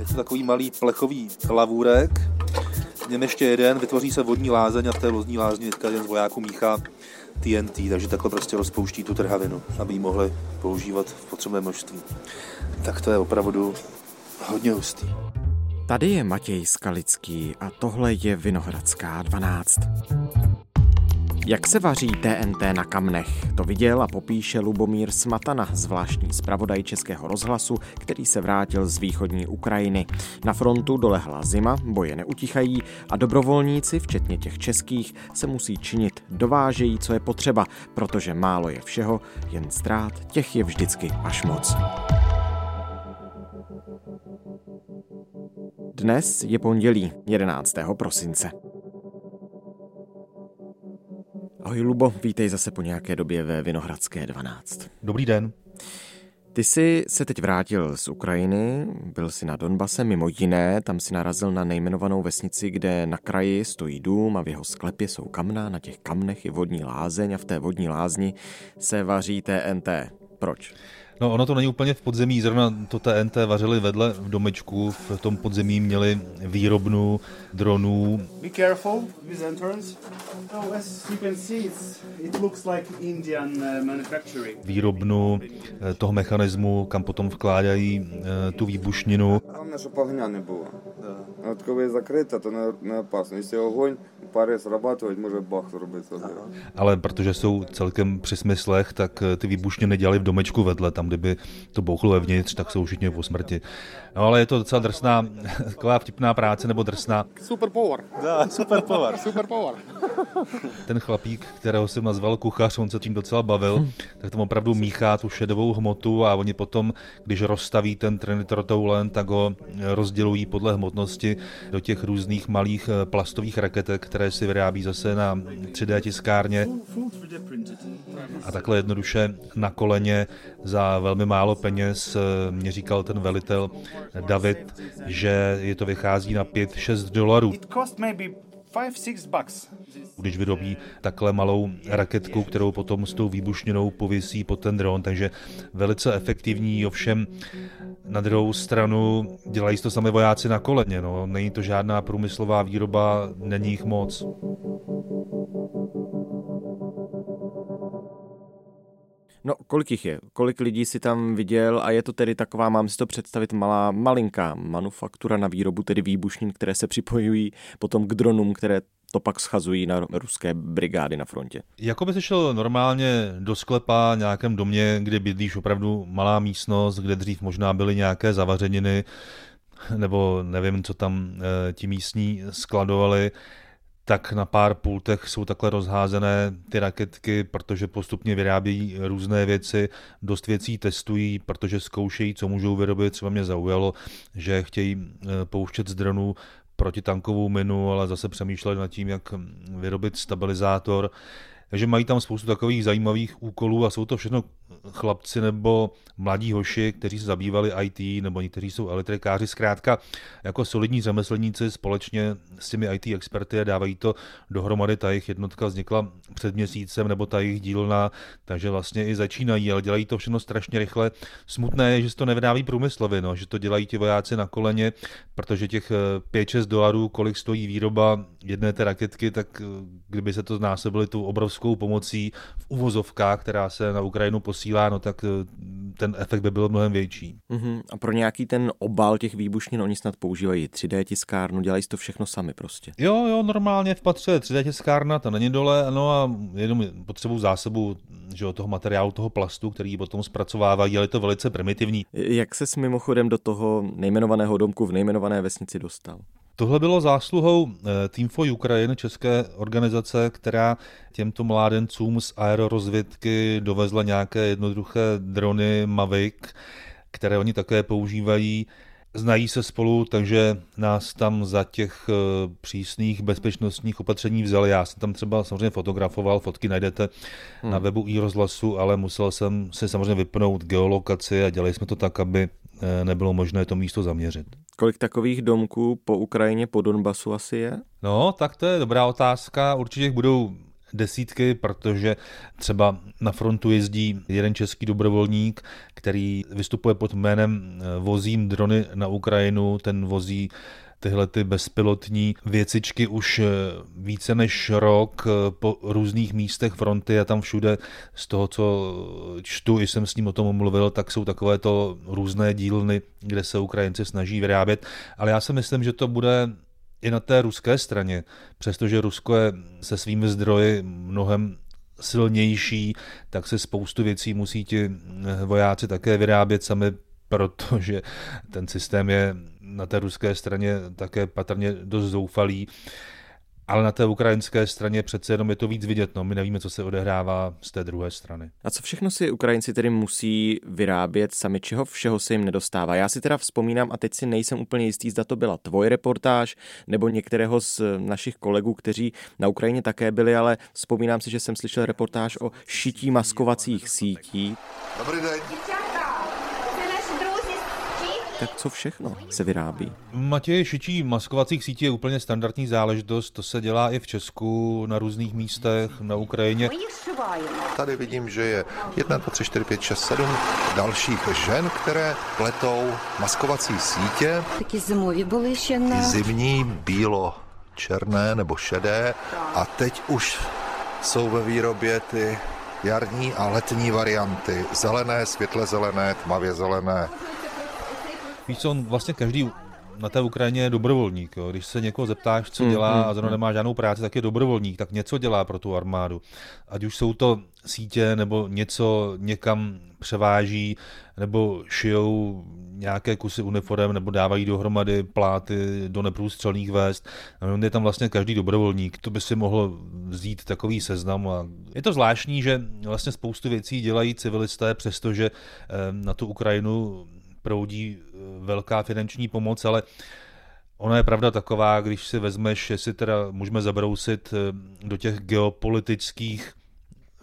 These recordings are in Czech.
Je to takový malý plechový lavůrek, něm ještě jeden, vytvoří se vodní lázeň a v té vodní lázni teďka jeden z vojáků míchá TNT, takže takhle prostě rozpouští tu trhavinu, aby ji mohli používat v potřebné množství. Tak to je opravdu hodně hustý. Tady je Matěj Skalický a tohle je Vinohradská 12. Jak se vaří TNT na kamnech? To viděl a popíše Lubomír Smatana, zvláštní zpravodaj Českého rozhlasu, který se vrátil z východní Ukrajiny. Na frontu dolehla zima, boje neutichají a dobrovolníci, včetně těch českých, se musí činit. Dovážejí, co je potřeba, protože málo je všeho, jen ztrát těch je vždycky až moc. Dnes je pondělí 11. prosince. Ahoj Lubo, vítej zase po nějaké době ve Vinohradské 12. Dobrý den. Ty jsi se teď vrátil z Ukrajiny, byl jsi na Donbase, mimo jiné, tam si narazil na nejmenovanou vesnici, kde na kraji stojí dům a v jeho sklepě jsou kamna, na těch kamnech je vodní lázeň a v té vodní lázni se vaří TNT. Proč? No ono to není úplně v podzemí, zrovna to TNT vařili vedle v domečku, v tom podzemí měli výrobnu dronů. Be careful with entrance. No, as you can see, it's, it looks like Indian uh, manufacturing. Výrobnu eh, toho mechanismu, kam potom vkládají eh, tu výbušninu. Hlavně, že pahňa nebylo. Od je zakryta, to ne, neopasno. Jestli je oheň, pár srabátovat, může bach zrobit. Ale protože jsou celkem při smyslech, tak eh, ty výbušně nedělali v domečku vedle, tam kdyby to bouchlo vevnitř, tak jsou všichni po smrti. No ale je to docela drsná, taková vtipná práce, nebo drsná. Super power. Da, super power. super power. Ten chlapík, kterého jsem nazval kuchař, on se tím docela bavil, tak tam opravdu míchá tu šedovou hmotu a oni potom, když rozstaví ten trinitrotoulen, tak ho rozdělují podle hmotnosti do těch různých malých eh, plastových raketek, které si vyrábí zase na 3D tiskárně. A takhle jednoduše na koleně za velmi málo peněz eh, mě říkal ten velitel David, že je to vychází na 5-6 dolarů. Když vyrobí takhle malou raketku, kterou potom s tou výbušněnou pověsí pod ten dron, takže velice efektivní, ovšem na druhou stranu dělají to sami vojáci na koleně, no. není to žádná průmyslová výroba, není jich moc. No, kolik jich je? Kolik lidí si tam viděl a je to tedy taková, mám si to představit, malá, malinká manufaktura na výrobu tedy výbušnin, které se připojují potom k dronům, které to pak schazují na ruské brigády na frontě. Jako by se šel normálně do sklepa, nějakém domě, kde bydlíš opravdu malá místnost, kde dřív možná byly nějaké zavařeniny, nebo nevím, co tam e, ti místní skladovali, tak na pár pultech jsou takhle rozházené ty raketky, protože postupně vyrábějí různé věci, dost věcí testují, protože zkoušejí, co můžou vyrobit. Třeba mě zaujalo, že chtějí eh, pouštět z dronů protitankovou minu, ale zase přemýšleli nad tím, jak vyrobit stabilizátor. Takže mají tam spoustu takových zajímavých úkolů a jsou to všechno chlapci nebo mladí hoši, kteří se zabývali IT, nebo někteří jsou elektrikáři, zkrátka jako solidní řemeslníci společně s těmi IT experty a dávají to dohromady. Ta jejich jednotka vznikla před měsícem, nebo ta jejich dílna, takže vlastně i začínají, ale dělají to všechno strašně rychle. Smutné je, že se to nevydáví průmyslově, no, že to dělají ti vojáci na koleně, protože těch 5-6 dolarů, kolik stojí výroba jedné té raketky, tak eh, kdyby se to znásobili tu obrovskou pomocí v uvozovkách, která se na Ukrajinu posílá, no tak eh, ten efekt by byl mnohem větší. Uh-huh. A pro nějaký ten obal těch výbušnin oni snad používají 3D tiskárnu, dělají to všechno sami prostě. Jo, jo, normálně v patře 3D tiskárna, ta není dole, no a jenom potřebují zásobu že jo, toho materiálu, toho plastu, který potom zpracovávají, ale je to velice primitivní. Jak se s mimochodem do toho nejmenovaného domku v nejmenované vesnici dostal? Tohle bylo zásluhou eh, Team for Ukraine, české organizace, která těmto mládencům z aerorozvědky dovezla nějaké jednoduché drony Mavic, které oni také používají. Znají se spolu, takže nás tam za těch eh, přísných bezpečnostních opatření vzali. Já jsem tam třeba samozřejmě fotografoval, fotky najdete hmm. na webu i rozhlasu, ale musel jsem si samozřejmě vypnout geolokaci a dělali jsme to tak, aby nebylo možné to místo zaměřit. Kolik takových domků po Ukrajině, po Donbasu asi je? No, tak to je dobrá otázka. Určitě budou desítky, protože třeba na frontu jezdí jeden český dobrovolník, který vystupuje pod jménem eh, Vozím drony na Ukrajinu, ten vozí tyhle ty bezpilotní věcičky už eh, více než rok eh, po různých místech fronty a tam všude. Z toho, co čtu, i jsem s ním o tom mluvil, tak jsou takové to různé dílny, kde se Ukrajinci snaží vyrábět, ale já si myslím, že to bude i na té ruské straně, přestože Rusko je se svými zdroji mnohem silnější, tak se spoustu věcí musí ti vojáci také vyrábět sami, protože ten systém je na té ruské straně také patrně dost zoufalý ale na té ukrajinské straně přece jenom je to víc vidět. No. My nevíme, co se odehrává z té druhé strany. A co všechno si Ukrajinci tedy musí vyrábět sami, čeho všeho se jim nedostává? Já si teda vzpomínám, a teď si nejsem úplně jistý, zda to byla tvoje reportáž nebo některého z našich kolegů, kteří na Ukrajině také byli, ale vzpomínám si, že jsem slyšel reportáž o šití maskovacích sítí. Dobrý den tak co všechno se vyrábí? Matěj, šití maskovacích sítí je úplně standardní záležitost, to se dělá i v Česku, na různých místech, na Ukrajině. Tady vidím, že je 1, 2, 3, 4, 5, 6, 7 dalších žen, které pletou maskovací sítě. Taky zimový byly ještě na... Zimní, bílo, černé nebo šedé a teď už jsou ve výrobě ty jarní a letní varianty. Zelené, světle zelené, tmavě zelené. Víš co, on vlastně každý na té Ukrajině je dobrovolník. Jo. Když se někoho zeptáš, co mm, dělá mm, a zrovna mm. nemá žádnou práci, tak je dobrovolník, tak něco dělá pro tu armádu. Ať už jsou to sítě, nebo něco někam převáží, nebo šijou nějaké kusy uniform, nebo dávají dohromady pláty do neprůstřelných vest. On je tam vlastně každý dobrovolník. To by si mohl vzít takový seznam. A je to zvláštní, že vlastně spoustu věcí dělají civilisté, přestože eh, na tu Ukrajinu proudí eh, velká finanční pomoc, ale Ona je pravda taková, když si vezmeš, jestli teda můžeme zabrousit eh, do těch geopolitických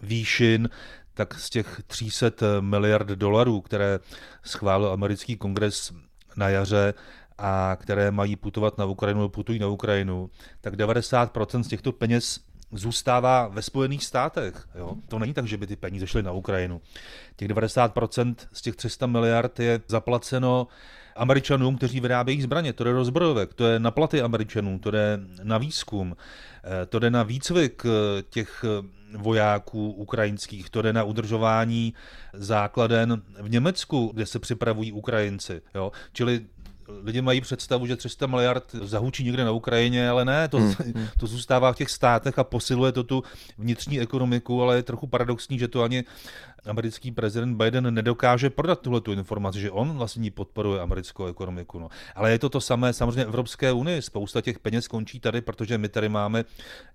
výšin, tak z těch 300 miliard dolarů, které schválil americký kongres na jaře a které mají putovat na Ukrajinu, putují na Ukrajinu, tak 90% z těchto peněz zůstává ve Spojených státech. Jo? To není tak, že by ty peníze šly na Ukrajinu. Těch 90% z těch 300 miliard je zaplaceno Američanům, kteří vyrábějí zbraně. To je rozbrojovek, to je na platy Američanů, to je na výzkum, eh, to jde na výcvik eh, těch eh, vojáků ukrajinských, to jde na udržování základen v Německu, kde se připravují Ukrajinci. Jo? Čili lidi mají představu, že 300 miliard zahučí někde na Ukrajině, ale ne, to, hmm, to zůstává v těch státech a posiluje to tu vnitřní ekonomiku, ale je trochu paradoxní, že to ani americký prezident Biden nedokáže prodat tuhle tu informaci, že on vlastně podporuje americkou ekonomiku. No. Ale je to to samé samozřejmě Evropské unii. Spousta těch peněz končí tady, protože my tady máme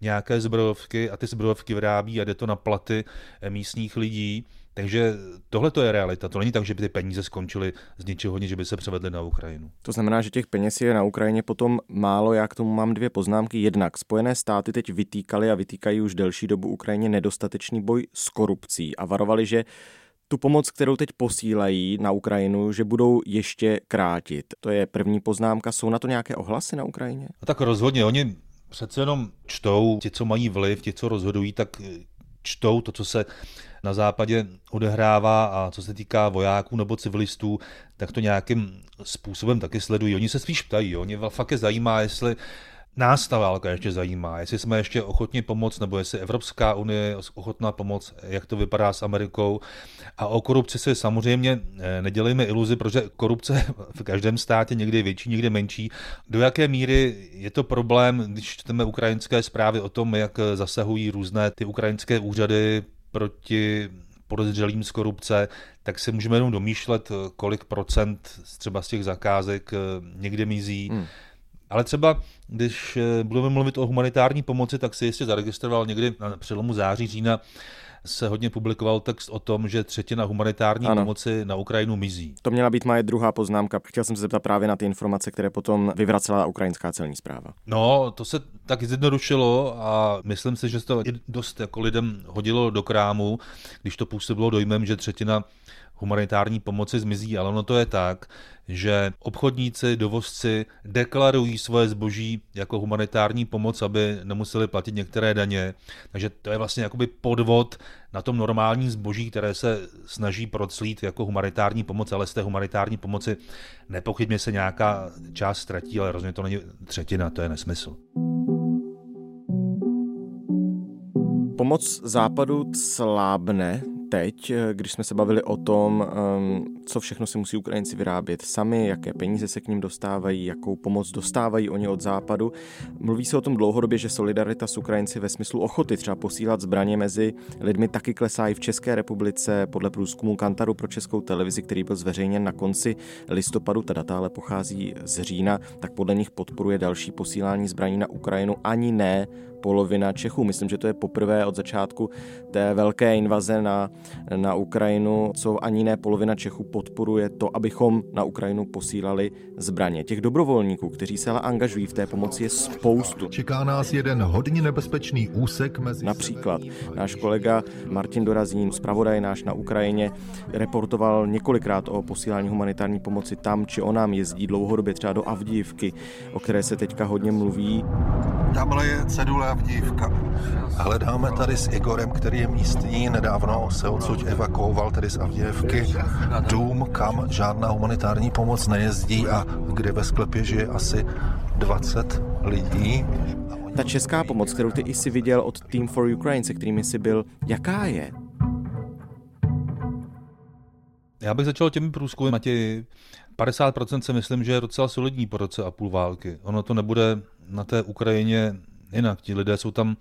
nějaké zbrojovky a ty zbrojovky vyrábí a jde to na platy místních lidí. Takže tohle to je realita. To není tak, že by ty peníze skončily z ničeho nic, že by se převedly na Ukrajinu. To znamená, že těch peněz je na Ukrajině potom málo. Já k tomu mám dvě poznámky. Jednak Spojené státy teď vytýkali a vytýkají už delší dobu Ukrajině nedostatečný boj s korupcí a varovali, že tu pomoc, kterou teď posílají na Ukrajinu, že budou ještě krátit. To je první poznámka. Jsou na to nějaké ohlasy na Ukrajině? No tak rozhodně. Oni přece jenom čtou, ti, co mají vliv, ti, co rozhodují, tak čtou to, co se na západě odehrává a co se týká vojáků nebo civilistů, tak to nějakým způsobem taky sledují. Oni se spíš ptají, oni fakt je zajímá, jestli nás ta válka ještě zajímá, jestli jsme ještě ochotni pomoct, nebo jestli Evropská unie je ochotná pomoct, jak to vypadá s Amerikou. A o korupci si samozřejmě eh, nedělejme iluzi, protože korupce v každém státě někdy je větší, někdy menší. Do jaké míry je to problém, když čteme ukrajinské zprávy o tom, jak zasahují různé ty ukrajinské úřady proti podezřelým z korupce, tak si můžeme jenom domýšlet, kolik procent třeba z těch zakázek eh, někde mizí. Hmm. Ale třeba, když eh, budeme mluvit o humanitární pomoci, tak si jistě zaregistroval někdy na přelomu září, října se hodně publikoval text o tom, že třetina humanitární ano. pomoci na Ukrajinu mizí. To měla být moje druhá poznámka. Chtěl jsem se zeptat právě na ty informace, které potom vyvracela ukrajinská celní zpráva. No, to se tak zjednodušilo a myslím si, že se to dost jako lidem hodilo do krámu, když to působilo dojmem, že třetina humanitární pomoci zmizí, ale ono to je tak, že obchodníci, dovozci deklarují svoje zboží jako humanitární pomoc, aby nemuseli platit některé daně. Takže to je vlastně jakoby podvod na tom normální zboží, které se snaží proclít jako humanitární pomoc, ale z té humanitární pomoci nepochybně se nějaká část ztratí, ale rozhodně to není třetina, to je nesmysl. Pomoc západu slábne teď, eh, když jsme se bavili o tom, ehm, co všechno si musí Ukrajinci vyrábět sami, jaké peníze se k ním dostávají, jakou pomoc dostávají oni od západu. Mluví se o tom dlouhodobě, že solidarita s Ukrajinci ve smyslu ochoty třeba posílat zbraně mezi lidmi taky klesá i v České republice. Podle průzkumu Kantaru pro českou televizi, který byl zveřejněn na konci listopadu, ta data ale pochází z října, tak podle nich podporuje další posílání zbraní na Ukrajinu ani ne polovina Čechů. Myslím, že to je poprvé od začátku té velké invaze na, na Ukrajinu, co ani ne polovina Čechů podporuje to, abychom na Ukrajinu posílali zbraně. Těch dobrovolníků, kteří se ale angažují v té pomoci, je spoustu. Čeká nás jeden hodně nebezpečný úsek mezi... Například náš kolega Martin Dorazín, zpravodaj náš na Ukrajině, reportoval několikrát o posílání humanitární pomoci tam či onám, jezdí dlouhodobě třeba do Avdívky, o které se teďka hodně mluví. Tamhle je cedule Avdívka. Hledáme tady s Igorem, který je místní, nedávno se odsud evakuoval tedy z Avdívky. Dům, kam žádná humanitární pomoc nejezdí a kde ve sklepě žije asi 20 lidí. Ta česká pomoc, kterou ty i si viděl od Team for Ukraine, se kterými jsi byl, jaká je? Já bych začal těmi průzkumy, Matěj. 50% si myslím, že je docela solidní po roce a půl války. Ono to nebude na té Ukrajině jinak. Ti lidé jsou tam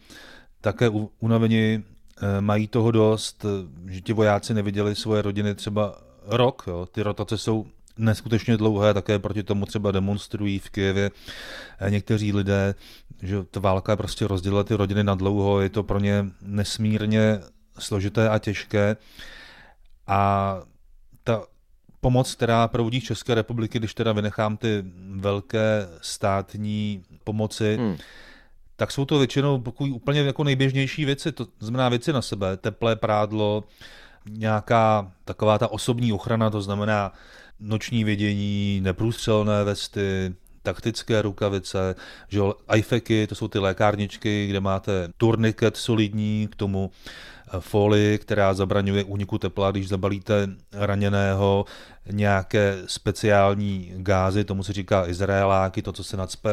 také unaveni, eh, mají toho dost, eh, že ti vojáci neviděli svoje rodiny třeba rok. Jo. Ty rotace jsou neskutečně dlouhé, také proti tomu třeba demonstrují v Kijevě eh, někteří lidé, že ta válka prostě rozdělila ty rodiny na dlouho, je to pro ně nesmírně složité a těžké. A ta pomoc, která provodí České republiky, když teda vynechám ty velké státní pomoci, hmm. tak jsou to většinou pokud úplně jako nejběžnější věci, to znamená věci na sebe, teplé prádlo, nějaká taková ta osobní ochrana, to znamená noční vidění, neprůstřelné vesty, taktické rukavice, že IFEky, to jsou ty lékárničky, kde máte turniket solidní, k tomu folii, která zabraňuje úniku tepla, když zabalíte raněného, nějaké speciální gázy, tomu se říká izraeláky, to, co se nadspe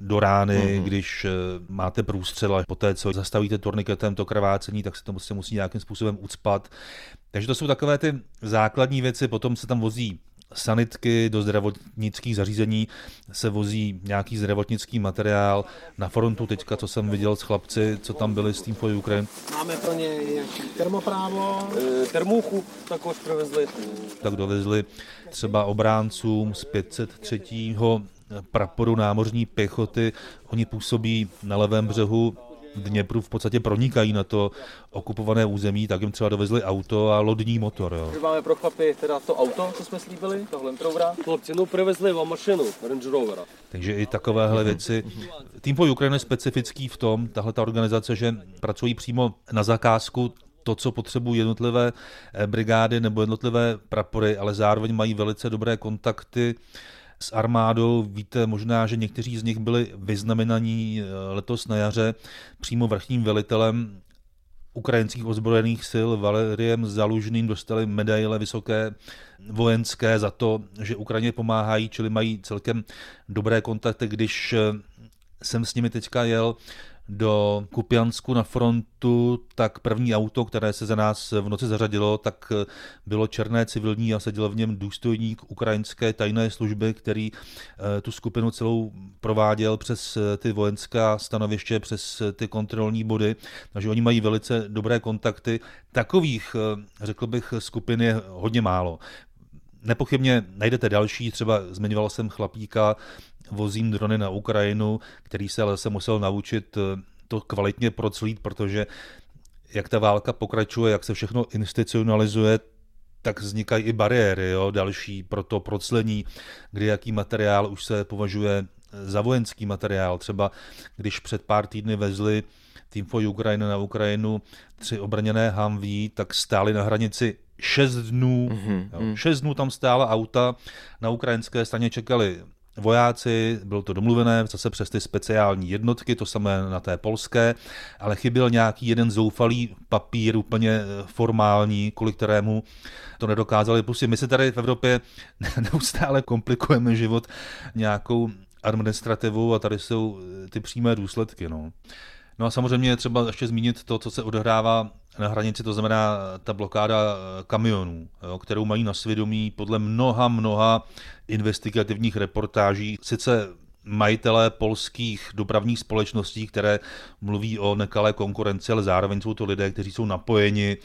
do rány, mm-hmm. když eh, máte průstřel a poté, co zastavíte turniketem to krvácení, tak se to prostě musí nějakým způsobem ucpat. Takže to jsou takové ty základní věci, potom se tam vozí sanitky, do zdravotnických zařízení se vozí nějaký zdravotnický materiál. Na frontu teďka, co jsem viděl s chlapci, co tam byli s tím for Ukraine. Máme pro ně termoprávo, e, termůchu takož provezli. Tak dovezli třeba obráncům z 503. praporu námořní pěchoty. Oni působí na levém břehu Dněpru v podstatě pronikají na to okupované území, tak jim třeba dovezli auto a lodní motor. Jo. Máme pro chlapy teda to auto, co jsme slíbili, to Land Rovera. Chlapci, no přivezli vám mašinu Range Rovera. Takže i takovéhle věci. Tým po Ukrajiny je specifický v tom, tahle ta organizace, že pracují přímo na zakázku to, co potřebují jednotlivé eh, brigády nebo jednotlivé prapory, ale zároveň mají velice dobré kontakty s armádou. Víte možná, že někteří z nich byli vyznamenaní eh, letos na jaře přímo vrchním velitelem ukrajinských ozbrojených sil Valeriem Zalužným dostali medaile vysoké vojenské za to, že Ukrajině pomáhají, čili mají celkem dobré kontakty. Když eh, jsem s nimi teďka jel do Kupiansku na frontu, tak první auto, které se za nás v noci zařadilo, tak bylo černé civilní a seděl v něm důstojník ukrajinské tajné služby, který eh, tu skupinu celou prováděl přes eh, ty vojenská stanoviště, přes eh, ty kontrolní body, takže oni mají velice dobré kontakty. Takových, řekl bych, skupin je hodně málo. Nepochybně najdete další, třeba zmiňoval jsem chlapíka, vozím drony na Ukrajinu, který se ale se musel naučit eh, to kvalitně proclít, protože jak ta válka pokračuje, jak se všechno institucionalizuje, tak vznikají i bariéry jo, další pro to proclení, kdy jaký materiál už se považuje za vojenský materiál. Třeba když před pár týdny vezli Team for Ukraine na Ukrajinu tři obrněné Humvee, tak stáli na hranici šest dnů, mm-hmm. jo, šest dnů tam stála auta, na ukrajinské straně čekali vojáci, bylo to domluvené zase přes ty speciální jednotky, to samé na té polské, ale chyběl nějaký jeden zoufalý papír, úplně eh, formální, kvůli kterému to nedokázali pustit. My si tady v Evropě neustále komplikujeme život nějakou administrativou a tady jsou eh, ty přímé důsledky. No. No a samozřejmě je třeba ještě zmínit to, co se odehrává na hranici, to znamená ta blokáda eh, kamionů, jo, kterou mají na svědomí podle mnoha, mnoha investigativních reportáží. Sice majitelé polských dopravních společností, které mluví o nekalé konkurenci, ale zároveň jsou to lidé, kteří jsou napojeni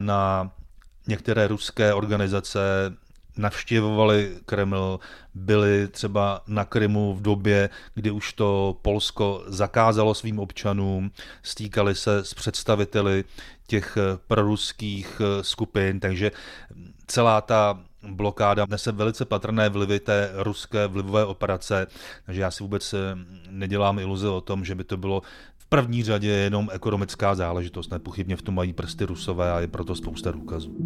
na některé ruské organizace, navštěvovali Kreml, byli třeba na Krymu v době, kdy už to Polsko zakázalo svým občanům, stýkali se s představiteli těch proruských skupin, takže celá ta blokáda nese velice patrné vlivy té ruské vlivové operace, takže já si vůbec nedělám iluze o tom, že by to bylo v první řadě jenom ekonomická záležitost. Nepochybně v tom mají prsty rusové a je proto spousta důkazů.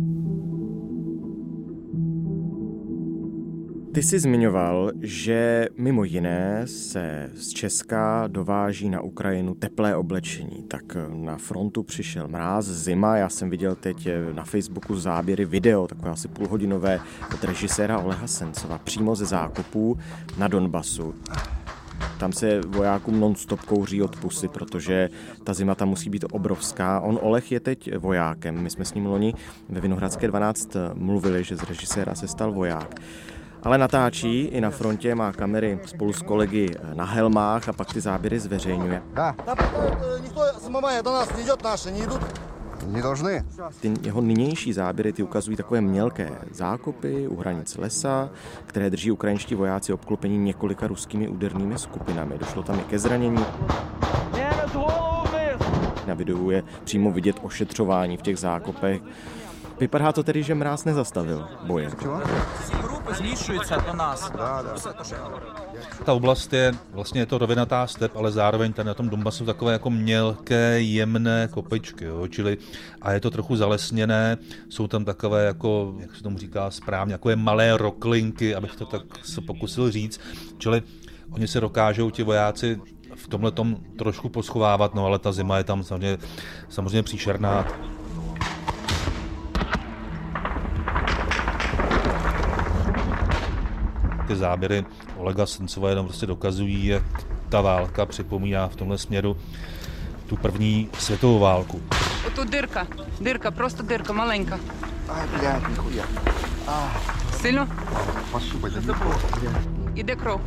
Ty jsi zmiňoval, že mimo jiné se z Česka dováží na Ukrajinu teplé oblečení. Tak na frontu přišel mráz, zima, já jsem viděl teď na Facebooku záběry video, takové asi půlhodinové od režiséra Oleha Sencova, přímo ze zákopů na Donbasu. Tam se vojákům non-stop kouří od pusy, protože ta zima tam musí být obrovská. On Olech je teď vojákem, my jsme s ním loni ve Vinohradské 12 mluvili, že z režiséra se stal voják ale natáčí i na frontě, má kamery spolu s kolegy na helmách a pak ty záběry zveřejňuje. Ty jeho nynější záběry ty ukazují takové mělké zákopy u hranic lesa, které drží ukrajinští vojáci obklopení několika ruskými údernými skupinami. Došlo tam i ke zranění. Na videu je přímo vidět ošetřování v těch zákopech. Vypadá to tedy, že mráz nezastavil boje. Ta oblast je vlastně je to rovinatá step, ale zároveň tady na tom Donbasu takové jako mělké, jemné kopičky, jo? čili a je to trochu zalesněné, jsou tam takové jako, jak se tomu říká správně, jako malé roklinky, abych to tak se pokusil říct, čili oni se dokážou ti vojáci v tomhle tom trošku poschovávat, no ale ta zima je tam samozřejmě, samozřejmě příšerná. ty záběry Olega Sencova jenom prostě dokazují, jak ta válka připomíná v tomhle směru tu první světovou válku. Tu dyrka, dyrka, prostě dyrka, malenka. Aj, blядь, нихуя. Сильно? Пощупай, Іде кров.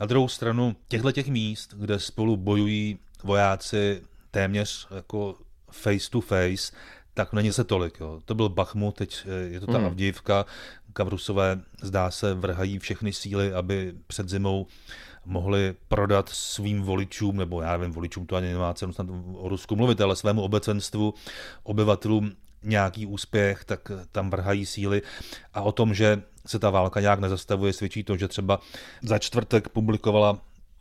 Na druhou stranu těchto těch míst, kde spolu bojují vojáci téměř jako face to face, tak není se tolik. Jo. To byl Bachmut, teď eh, je to ta hmm. Avdívka, kam Rusové zdá se vrhají všechny síly, aby před zimou mohli prodat svým voličům, nebo já nevím, voličům to ani nemá cenu snad o Rusku mluvit, ale svému obecenstvu, obyvatelům nějaký úspěch, tak tam vrhají síly. A o tom, že se ta válka nějak nezastavuje, svědčí to, že třeba za čtvrtek publikovala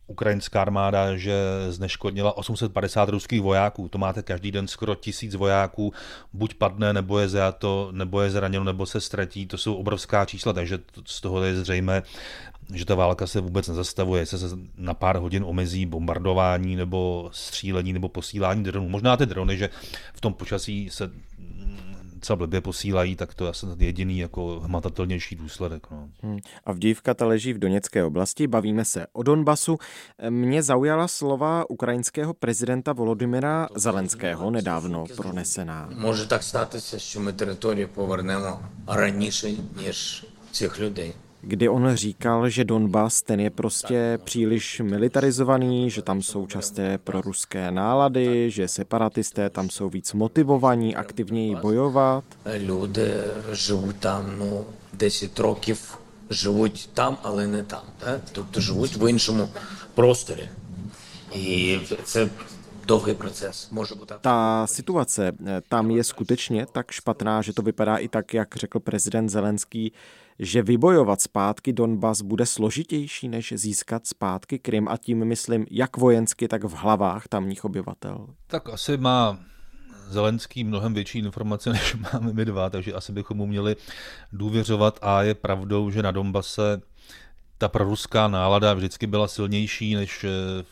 ukrajinská armáda, že zneškodnila 850 ruských vojáků. To máte každý den skoro tisíc vojáků, buď padne, nebo je zajato, nebo je zraněno, nebo se ztratí. To jsou obrovská čísla, takže z toho je zřejmé, že ta válka se vůbec nezastavuje, se na pár hodin omezí bombardování nebo střílení nebo posílání dronů. Možná ty drony, že v tom počasí se docela blbě posílají, tak to je asi jediný jako hmatatelnější důsledek. No. Hmm. A Vdívka ta leží v Doněcké oblasti, bavíme se o Donbasu. Mě zaujala slova ukrajinského prezidenta Volodymyra Zelenského nedávno pronesená. Může tak stát, že my teritoriu povrneme ranější než těch lidí kdy on říkal, že Donbass ten je prostě příliš militarizovaný, že tam jsou časté proruské nálady, že separatisté tam jsou víc motivovaní aktivněji bojovat. Lidé живуть tam no 10 років, живуть там, але не там. Да? Тобто живуть в іншому просторі. І це довгий процес. Може бути ta situace eh, tam je skutečně tak špatná, že to vypadá i tak, jak řekl prezident Zelenský, že vybojovat zpátky Donbas bude složitější, než získat zpátky Krym a tím myslím jak vojensky, tak v hlavách tamních obyvatel. Tak asi má Zelenský mnohem větší informace, než máme my dva, takže asi bychom mu měli důvěřovat a je pravdou, že na Donbase ta proruská nálada vždycky byla silnější než eh,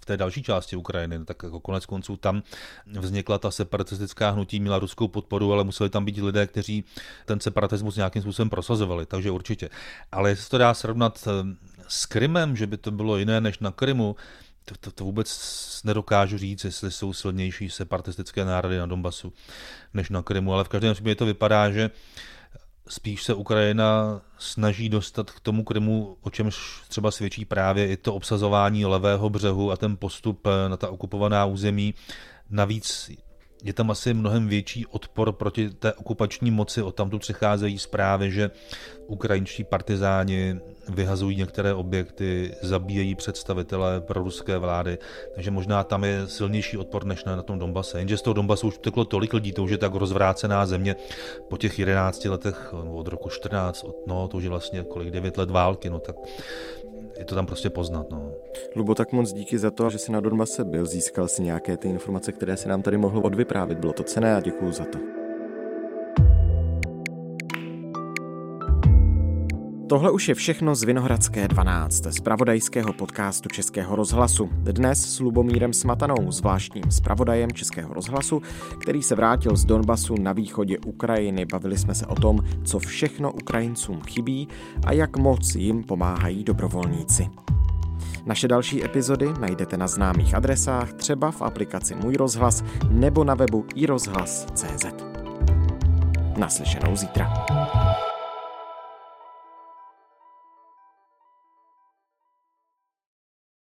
v té další části Ukrajiny, tak jako konec konců tam vznikla ta separatistická hnutí, měla ruskou podporu, ale museli tam být lidé, kteří ten separatismus nějakým způsobem prosazovali, takže určitě. Ale jestli to dá srovnat eh, s Krymem, že by to bylo jiné než na Krymu, to, to, to vůbec nedokážu říct, jestli jsou silnější separatistické národy na Donbasu než na Krymu, ale v každém případě to vypadá, že spíš se Ukrajina snaží dostat k tomu Krymu, o čemž třeba svědčí právě i to obsazování levého břehu a ten postup na ta okupovaná území. Navíc je tam asi mnohem větší odpor proti té okupační moci. O tamtu přicházejí zprávy, že ukrajinští partizáni vyhazují některé objekty, zabíjejí představitele pro ruské vlády, takže možná tam je silnější odpor než na, na tom Donbase. Jenže z toho Donbasu už uteklo tolik lidí, to už je tak rozvrácená země po těch 11 letech, od roku 14, od, no to už je vlastně kolik, 9 let války, no tak je to tam prostě poznat. No. Lubo, tak moc díky za to, že jsi na Donbase byl, získal si nějaké ty informace, které si nám tady mohl odvyprávět. Bylo to cené a děkuji za to. Tohle už je všechno z Vinohradské 12, z pravodajského podcastu Českého rozhlasu. Dnes s Lubomírem Smatanou, zvláštním zpravodajem Českého rozhlasu, který se vrátil z Donbasu na východě Ukrajiny. Bavili jsme se o tom, co všechno Ukrajincům chybí a jak moc jim pomáhají dobrovolníci. Naše další epizody najdete na známých adresách, třeba v aplikaci Můj rozhlas nebo na webu iRozhlas.cz. Naslyšenou zítra.